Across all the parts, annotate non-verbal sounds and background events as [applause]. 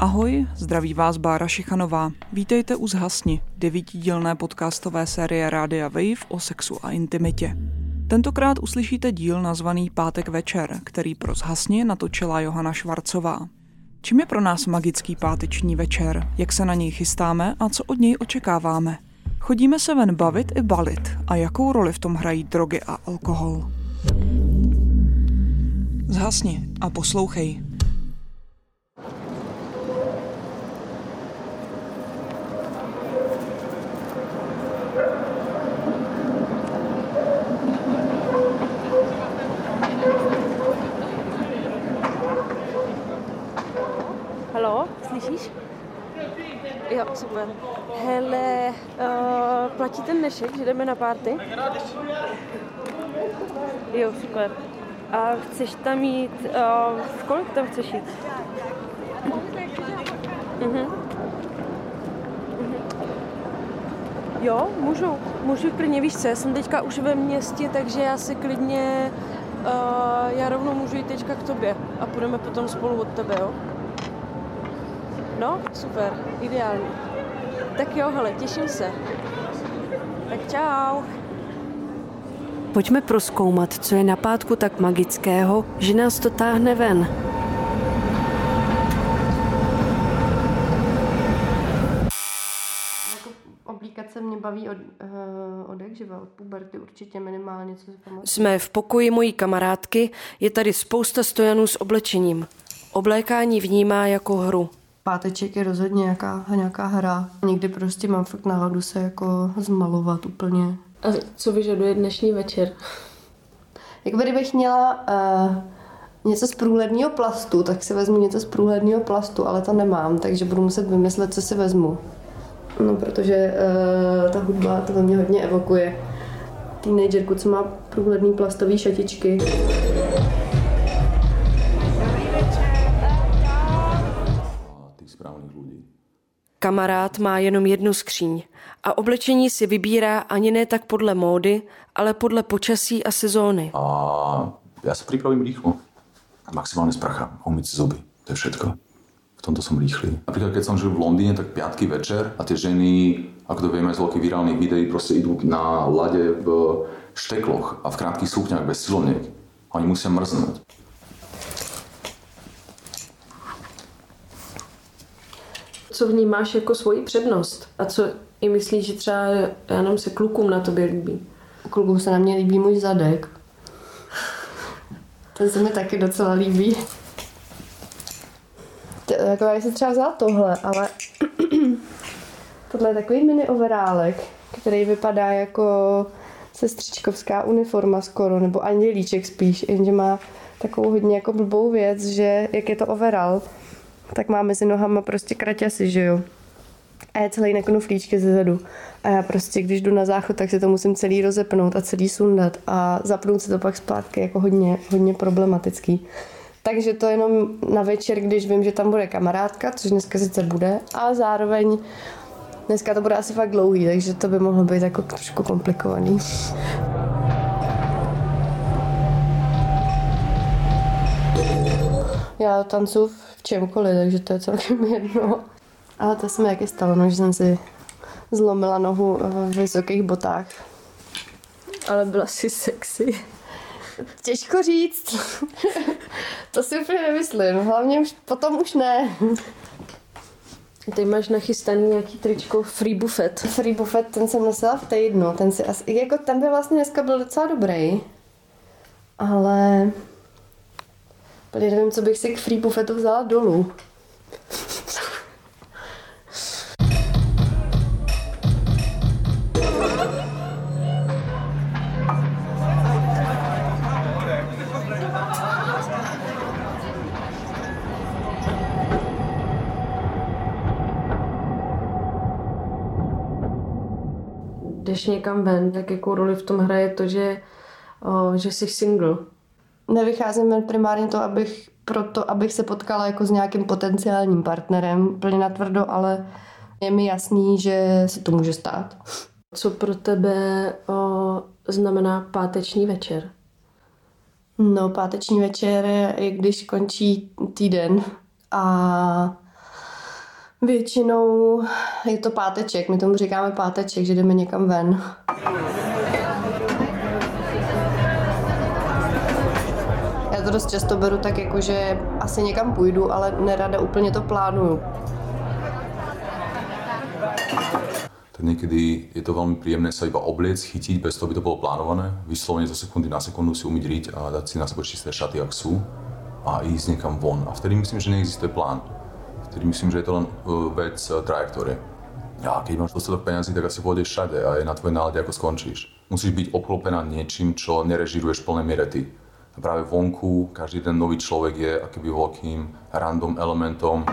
Ahoj, zdraví vás Bára Šichanová. Vítejte u Zhasni, devítidílné podcastové série Rádia Wave o sexu a intimitě. Tentokrát uslyšíte díl nazvaný Pátek večer, který pro Zhasni natočila Johana Švarcová. Čím je pro nás magický páteční večer, jak se na něj chystáme a co od něj očekáváme? Chodíme se ven bavit i balit a jakou roli v tom hrají drogy a alkohol? Zhasni a poslouchej. Super. Hele, uh, platí ten dnešek, že jdeme na párty? Jo, super. A chceš tam jít, uh, v kolik tam chceš jít? Mhm. Jo, můžu, můžu klidně, víš co, já jsem teďka už ve městě, takže já si klidně, uh, já rovnou můžu jít teďka k tobě a půjdeme potom spolu od tebe, jo? No, super, ideální. Tak jo, hele, těším se. Tak čau. Pojďme proskoumat, co je na pátku tak magického, že nás to táhne ven. Jako oblíkace mě baví od, uh, od jak živa, od puberty určitě minimálně, co si pamatuju. Jsme v pokoji mojí kamarádky, je tady spousta stojanů s oblečením. Oblékání vnímá jako hru. Páteček je rozhodně nějaká, nějaká hra. Někdy prostě mám fakt náladu se jako zmalovat úplně. A co vyžaduje dnešní večer? Jak kdybych měla uh, něco z průhledného plastu, tak si vezmu něco z průhledného plastu, ale to nemám, takže budu muset vymyslet, co si vezmu. No, protože uh, ta hudba to ve mně hodně evokuje. Teenagerku, co má průhledný plastový šatičky. Kamarád má jenom jednu skříň a oblečení si vybírá ani ne tak podle módy, ale podle počasí a sezóny. A ja sa pripravím rýchlo. Maximálne spracha, umyť si zuby. To je všetko. V tomto som rýchly. Napríklad, keď som žil v Londýne, tak piatky večer a tie ženy, ako to vieme z veľkých virálnych videí, proste idú na lade v štekloch a v krátkých sukňách bez siloniek. Oni musia mrznúť. Co vnímáš jako svoji přednost? A co i myslíš, že třeba, nevím, se klukům na tobě líbí? Klukům se na mě líbí můj zadek. Ten se mi taky docela líbí. Jako já jsem třeba vzala tohle, ale [clears throat] tohle je takový mini overálek, který vypadá jako sestřičkovská uniforma skoro, nebo andělíček spíš, jenže má takovou hodně jako blbou věc, že jak je to overall, tak má mezi nohama prostě kraťasy, že jo. A je celý na knuflíčky ze zadu. A já prostě, když jdu na záchod, tak si to musím celý rozepnout a celý sundat a zapnout si to pak zpátky jako hodně, hodně problematický. Takže to jenom na večer, když vím, že tam bude kamarádka, což dneska sice bude, a zároveň dneska to bude asi fakt dlouhý, takže to by mohlo být jako trošku komplikovaný. Já tancuji v čemkoliv, takže to je celkem [laughs] jedno. Ale to se mi taky stalo, no, že jsem si zlomila nohu v vysokých botách. Ale byla si sexy. Těžko říct. [laughs] to si úplně nemyslím. Hlavně už, potom už ne. Ty máš nachystaný nějaký tričko Free Buffet. Free buffet, ten jsem nosila v týdnu. Ten si asi, jako ten by vlastně dneska byl docela dobrý. Ale... Úplně nevím, co bych si k free buffetu vzala dolů. Jdeš někam ven, tak jakou roli v tom hraje to, že, o, že jsi single. Nevycházím ven primárně to, abych proto, abych se potkala jako s nějakým potenciálním partnerem, plně natvrdo, ale je mi jasný, že se to může stát. Co pro tebe o, znamená páteční večer? No, páteční večer je, když končí týden a Většinou je to páteček, my tomu říkáme páteček, že jdeme někam ven. To dost často beru tak jako, že asi někam půjdu, ale nerada úplně to plánuju. Tak niekedy je to veľmi príjemné sa iba obliec, chytiť, bez toho by to bolo plánované. Vyslovene zo sekundy na sekundu si umyť riť a dať si na sebe čisté šaty, ak sú a ísť niekam von. A vtedy myslím, že neexistuje plán. Vtedy myslím, že je to len uh, vec uh, trajektórie. A keď máš dostatok peňazí, tak asi pôjdeš všade a je na tvojej nálade, ako skončíš. Musíš byť obklopená niečím, čo nerežiruješ v plnej miere ty. Práve vonku každý ten nový človek je akýby veľkým random elementom.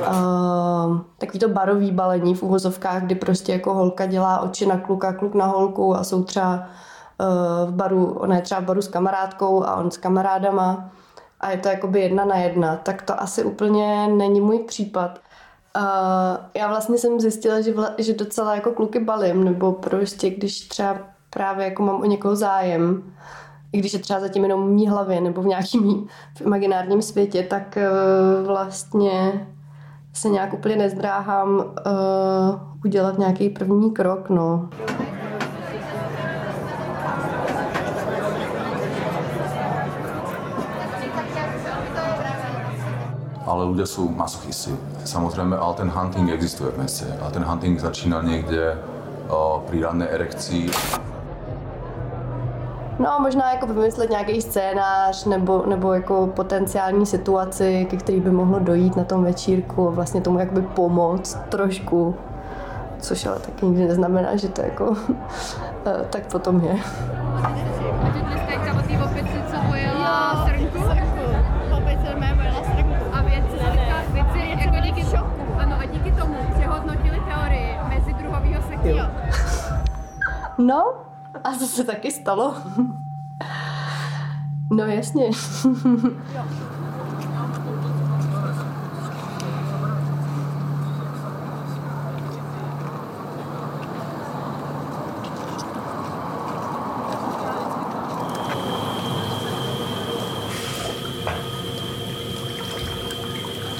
Uh, takový to barový balení v uvozovkách, kdy prostě jako holka dělá oči na kluka, kluk na holku a jsou třeba uh, v baru, ona je třeba v baru s kamarádkou a on s kamarádama a je to jakoby jedna na jedna, tak to asi úplně není můj případ. Já vlastně jsem zjistila, že, vla, že docela jako kluky balím, nebo prostě když třeba právě jako mám o někoho zájem, i když je třeba zatím jenom v mý hlavě nebo v nějakým [laughs] v imaginárním světě, tak uh, vlastně se nějak úplně nezdráhám uh, udělat nějaký první krok, no. Ale ľudia sú masochisti. Samozrejme, ale ten hunting existuje v meste. Ale ten hunting začína niekde uh, pri rannej erekcii. No možná jako vymyslet nějaký scénář nebo, nebo jako potenciální situaci, ke který by mohlo dojít na tom večírku a vlastně tomu jakoby pomoct trošku. Což ale taky nikdy neznamená, že to jako [laughs] tak potom je. No, a to se taky stalo. No jasně.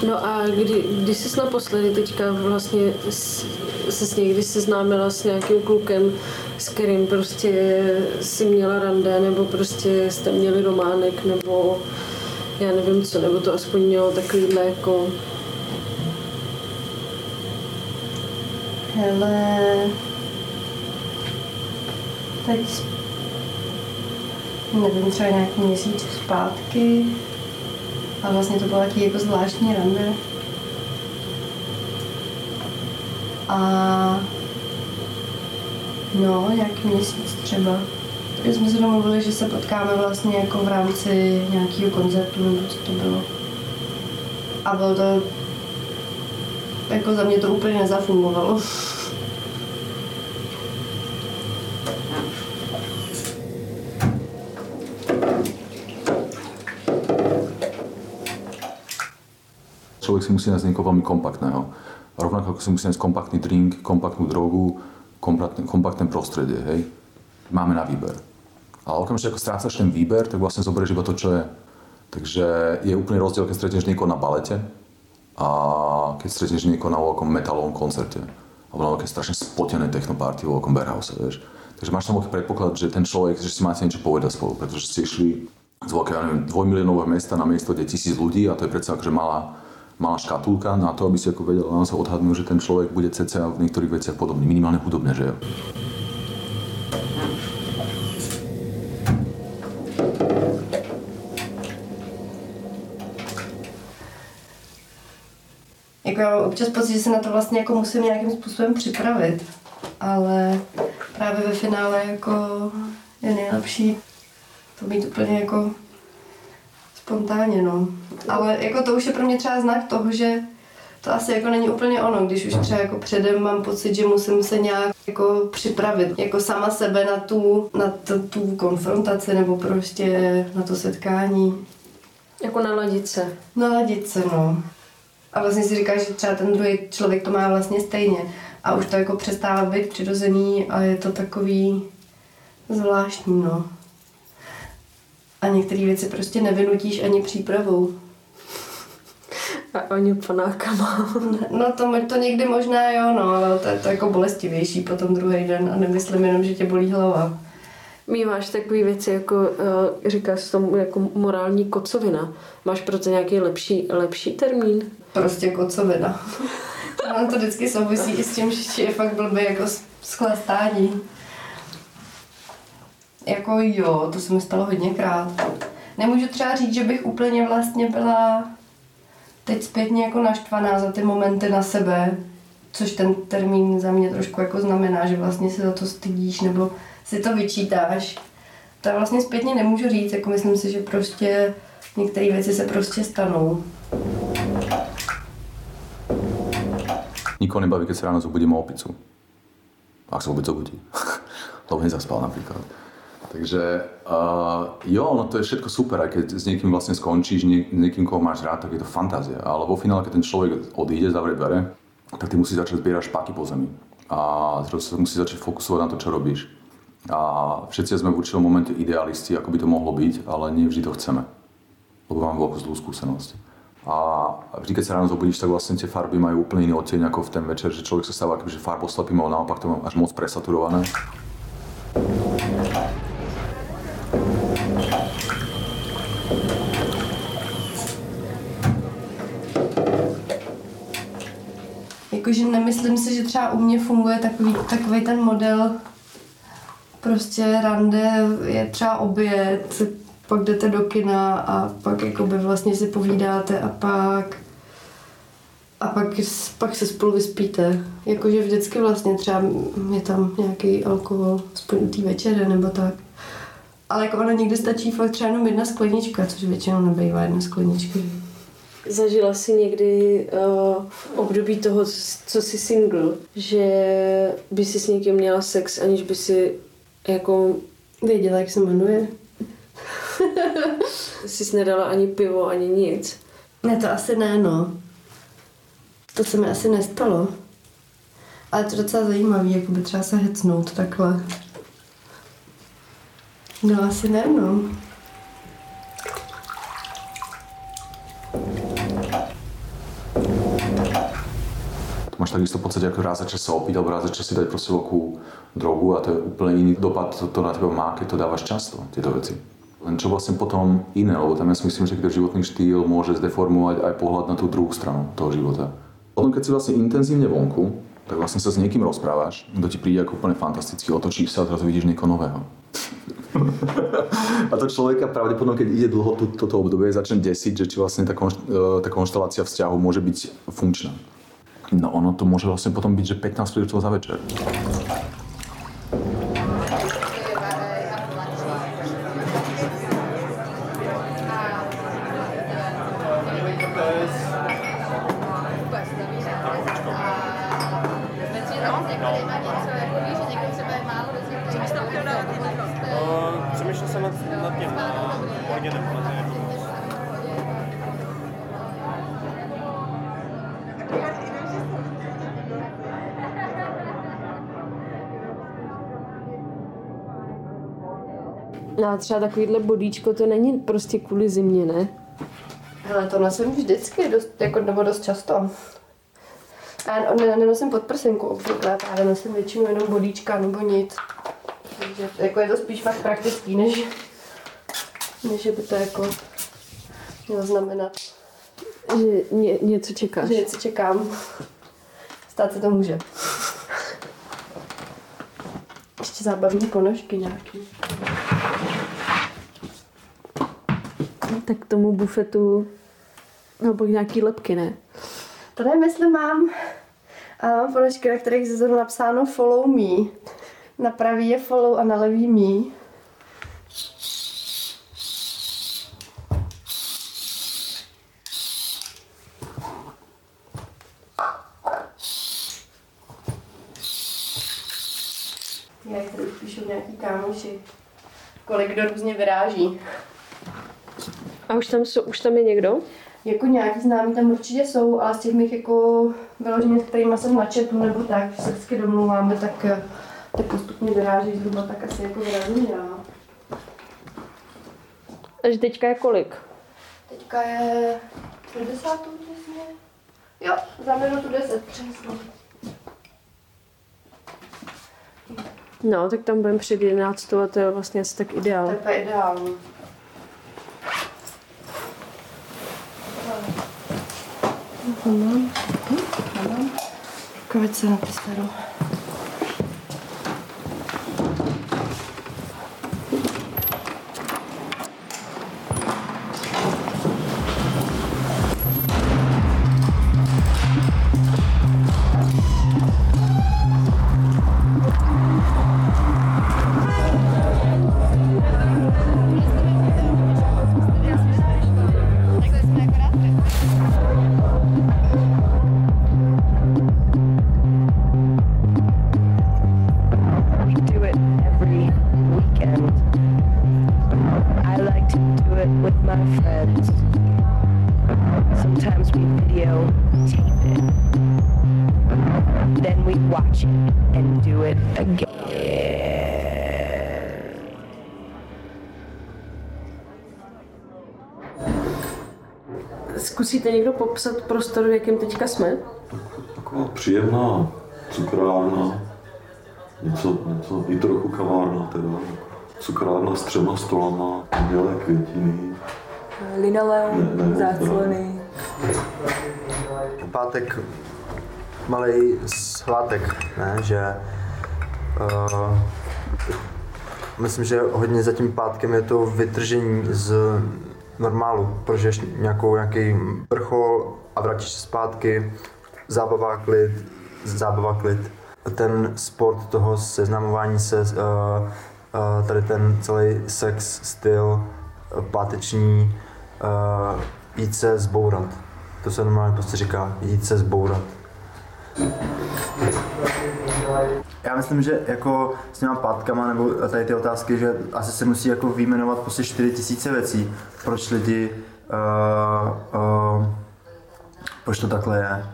No a kdy, když jsi naposledy teďka vlastně se s někdy seznámila s nějakým klukem, s kterým prostě si měla rande, nebo prostě jste měli románek, nebo já nevím co, nebo to aspoň mělo takovýhle jako Hele, teď nevím, třeba nějaký měsíc zpátky a vlastně to bylo taky jako zvláštní rande. A no, nějaký měsíc třeba. Takže jsme se domluvili, že se potkáme vlastně jako v rámci nějakého koncertu, nebo co to bylo. A bylo to jako za mě to úplně nezafungovalo. Človek si musí nájsť niekoho veľmi kompaktného. Rovnako ako si musí nájsť kompaktný drink, kompaktnú drogu, kompaktné, kompaktné prostredie, hej. Máme na výber. Ale okamžite ako strácaš ten výber, tak vlastne zoberieš iba to, čo je. Takže je úplný rozdiel, keď stretneš niekoho na balete a keď stretneš niekoho na veľkom metalovom koncerte. Alebo na veľké strašne spotené technoparty vo veľkom Bearhouse, vieš. Takže máš tam predpoklad, že ten človek, že si máte niečo povedať spolu, pretože ste išli z veľkého, ja neviem, mesta na miesto, kde je tisíc ľudí a to je predsa akože malá, malá škatulka na to, aby si ako vedel naozaj odhadnúť, že ten človek bude cca v niektorých veciach podobný, minimálne hudobne, že jo. Jako já občas pocit, že se na to vlastně jako musím nějakým způsobem připravit, ale právě ve finále jako je nejlepší to mít úplně jako spontánně, no. Ale jako to už je pro mě třeba znak toho, že to asi jako není úplně ono, když už třeba jako předem mám pocit, že musím se nějak jako připravit, jako sama sebe na tu, na tu, tu konfrontaci nebo prostě na to setkání. jako naladit se. Naladit se, no. A vlastně si říkáš, že třeba ten druhý člověk to má vlastně stejně. A už to jako přestává být přirozený a je to takový zvláštní, no. A některé věci prostě nevynutíš ani přípravou. A oni panákama. No to, to někdy možná jo, no, ale to je to jako bolestivější potom druhý den a nemyslím jenom, že tě bolí hlava. Míváš takové věci, jako uh, říkáš tomu jako morální kocovina. Máš pro to nějaký lepší, lepší termín? Prostě kocovina. Mám [laughs] to vždycky souvisí i s tím, že je fakt blbý jako schlastání. Jako jo, to se mi stalo hodněkrát. Nemůžu třeba říct, že bych úplně vlastně byla teď zpětně jako naštvaná za ty momenty na sebe, což ten termín za mě trošku jako znamená, že vlastně se za to stydíš nebo si to vyčítáš. To vlastně zpětně nemůžu říct, jako myslím si, že prostě některé věci se prostě stanou. Nikoho nebaví, keď sa ráno zobudím o opicu. Ak sa vôbec zobudí. Lebo [laughs] nezaspal napríklad. Takže uh, jo, no to je všetko super, aj keď s niekým vlastne skončíš, nie, niekým, koho máš rád, tak je to fantázia. Ale vo finále, keď ten človek odíde, zavrie dvere, tak ty musíš začať zbierať špaky po zemi. A sa musí začať fokusovať na to, čo robíš. A všetci sme v určitom momente idealisti, ako by to mohlo byť, ale nie vždy to chceme. Lebo máme veľkú zlú skúsenosť. A vždy, keď sa ráno zobudíš, tak vlastne tie farby majú úplne iný odtieň ako v ten večer, že človek sa stáva akože farboslepým, ale naopak to má až moc presaturované. Jakože nemyslím si, že třeba u mě funguje takový, takový ten model prostě rande je třeba oběd, pak jdete do kina a pak jakoby vlastně si povídáte a pak a pak, pak se spolu vyspíte. Jakože vždycky vlastně třeba je tam nějaký alkohol, aspoň té večeře nebo tak. Ale jako ono někdy stačí fakt třeba jenom jedna sklenička, což většinou nebývá jedna sklenička. Zažila jsi někdy uh, období toho, co jsi single, že by si s někým měla sex, aniž by si jako... Věděla, jak se jmenuje? [laughs] jsi nedala ani pivo, ani nic. Ne, to asi ne, no. To se mi asi nestalo. Ale to je docela zajímavý, jako by třeba se hecnout takhle. No asi ne, no. máš takisto v podstate ako raz za čas sa opiť, alebo raz za čas si dať proste veľkú drogu a to je úplne iný dopad, to, to na teba má, keď to dávaš často, tieto veci. Len čo vlastne potom iné, lebo tam ja si myslím, že ten životný štýl môže zdeformovať aj pohľad na tú druhú stranu toho života. Potom, keď si vlastne intenzívne vonku, tak vlastne sa s niekým rozprávaš, kto ti príde ako úplne fantasticky, otočíš sa a zrazu vidíš niekoho nového. [laughs] a to človeka pravdepodobne, keď ide dlho toto obdobie, začne desiť, že či vlastne tá, konšt, e, tá konštelácia vzťahu môže byť funkčná. No ono to môže vlastne potom byť, že 15 príležitostí za večer. Přemýšlel jsem nad, nad tím, pohodě nebo na No a třeba takovýhle bodíčko, to není prostě kvůli zimě, ne? Ale to nosím vždycky, dost, jako, nebo dost často. A ne, nenosím podprsenku obvykle, ale nosím většinou jenom bodíčka nebo nic. Takže jako je to spíš fakt praktický, než, než by to jako mělo znamenat. Že ně, něco čekáš. Že něco čekám. Stát se to může. Ještě zábavní ponožky nějaký. tak tomu bufetu nebo nějaký lepky, ne? Tady myslím mám, a mám ponožky, na kterých je zrovna napsáno follow me. Na pravý je follow a na levý me. Jak tady píšou nějaký kámoši, kolik kdo různě vyráží. A už tam, jsou, už tam je někdo? Jako nějaký známí tam určitě jsou, ale z těch mých jako vyloženě, s kterými jsem na chatu nebo tak, se vždycky domluváme, tak, tak postupně vyráží zhruba tak asi jako vyrazím já. Takže teďka je kolik? Teďka je do desátou přesně. Jo, za minutu deset přesně. No, tak tam budeme před 11 a to je vlastně asi tak To je ideál. úplně ideální. Kovic se we watch it and do it again. Zkusíte někdo popsat prostor, v jakém teďka jsme? Taková příjemná cukrárna, něco, něco i trochu kavárna teda. Cukrárna s třema stolama, umělé květiny. Linoleum, Ne, ne, záclony. pátek malý svátek, ne, že uh, myslím, že hodně za tím pátkem je to vytržení z normálu, prožiješ nějakou, nějaký vrchol a vrátíš se zpátky, zábava, klid, zábava, klid. Ten sport toho seznamování se, uh, uh, tady ten celý sex styl, uh, páteční, uh, jít se zbourat. To se normálně prostě říká, jít se zbourat. Já myslím, že jako s těma pátkama nebo tady ty otázky, že asi se musí jako vyjmenovat prostě 4 tisíce věcí, proč lidi, uh, uh, proč to takhle je.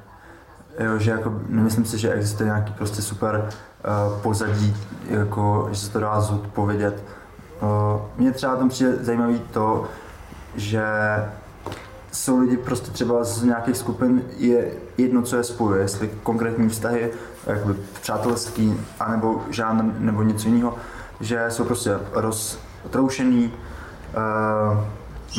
Jo, že jako nemyslím si, že existuje nějaký prostě super uh, pozadí, jako, že se to dá zodpovědět. Uh, mně třeba tam přijde zajímavý to, že jsou lidi prostě třeba z nějakých skupin je jedno, co je spojuje, jestli konkrétní vztahy, jakoby přátelský, anebo žánr, nebo něco jiného, že jsou prostě roztroušený, uh,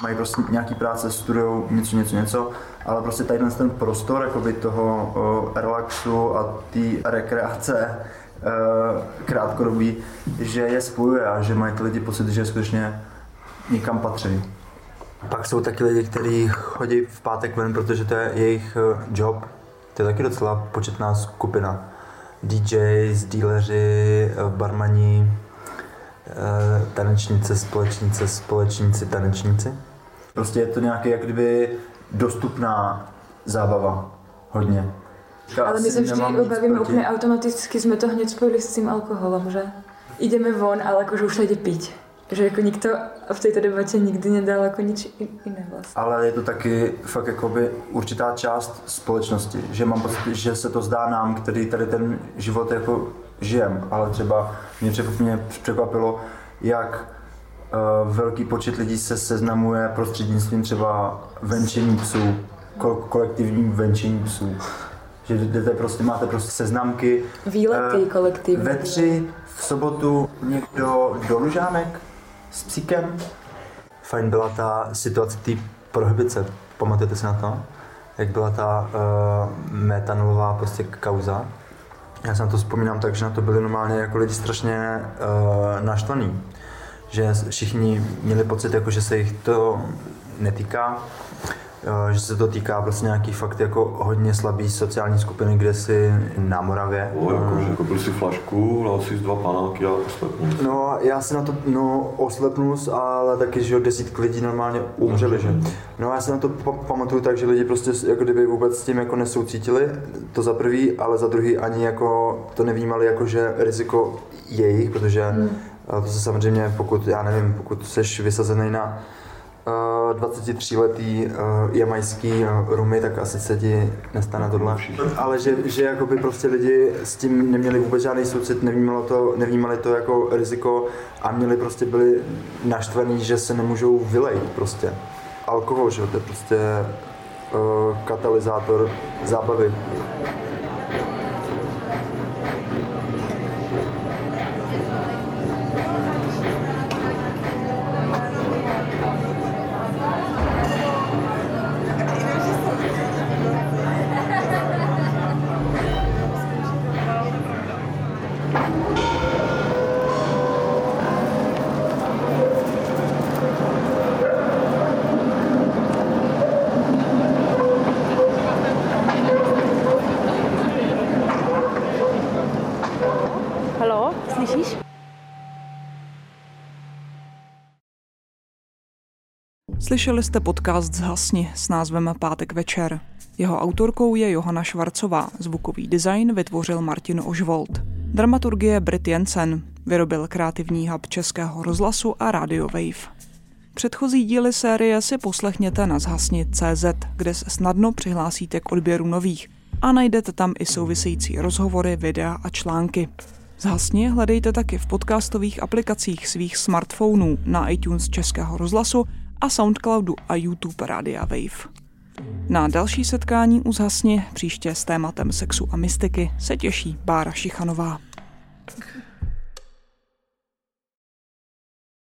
mají prostě nějaký práce, studují něco, něco, něco, ale prostě tady ten prostor jakoby toho uh, relaxu a té rekreace uh, krátkodobí, že je spojuje a že mají ty lidi pocit, že skutečně někam patří. Pak jsou taky lidi, kteří chodí v pátek ven, protože to je jejich eh, job. To je taky docela početná skupina. DJs, dealeři, eh, barmani, eh, tanečnice, společnice, společníci, tanečníci. Prostě je to nějaký jak kdyby dostupná zábava. Hodně. Já Ale my se vždy obavíme úplně automaticky, jsme to hned spojili s tím alkoholem, že? Ideme von, ale akože už jde piť. Že jako nikto v této debatě nikdy nedal jako nič jiné vlastně. Ale je to taky fakt jakoby určitá část společnosti, že mám pocit, že se to zdá nám, který tady ten život jako žijem, ale třeba mě, mě překvapilo, jak uh, velký počet lidí se seznamuje prostřednictvím třeba venčení psů, ko- kolektivním venčení psů. Že jdete prostě, máte prostě seznamky. Výlety eh, kolektivní. Ve tři v sobotu někdo do Lužánek s psíkem, Fajn byla ta situace té prohibice. Pamatujete si na to? Jak byla ta uh, metanolová prostě kauza? Já se na to vzpomínám tak, že na to byli normálně jako lidi strašně uh, naštvaný. Že všichni měli pocit, jako, že se jich to netýká, že se to týká prostě nějaký fakt jako hodně slabý sociální skupiny, kde si na Moravě. O, jako, že koupil si flašku, dal si dva panáky a poslepnul. No, já si na to, no, oslepnul, ale taky, že jo, desítky lidí normálně umřeli, že? No, já si na to pa- pamatuju tak, že lidi prostě jako kdyby vůbec s tím jako nesoucítili, to za prvý, ale za druhý ani jako to nevnímali jako, že riziko jejich, protože hmm. to se samozřejmě, pokud, já nevím, pokud jsi vysazený na 23-letý uh, jamajský uh, rumy, tak asi se ti nestane tohle. Ale že, že jakoby prostě lidi s tím neměli vůbec žádný soucit, nevnímalo to, nevnímali to jako riziko a měli prostě byli naštvaní, že se nemůžou vylejt prostě. alkohol, že to je prostě uh, katalyzátor zábavy. Slyšeli jste podcast Zhasni s názvem Pátek večer. Jeho autorkou je Johana Švarcová, zvukový design vytvořil Martin Ožvold. Dramaturgie Brit Jensen, vyrobil kreativní hub Českého rozhlasu a Radio Wave. Předchozí díly série si poslechněte na zhasni.cz, kde se snadno přihlásíte k odběru nových a najdete tam i související rozhovory, videa a články. Zhasni hledejte taky v podcastových aplikacích svých smartphonů na iTunes Českého rozhlasu a Soundcloudu a YouTube Radia Wave. Na další setkání u Zhasni příště s tématem sexu a mystiky se těší Bára Šichanová.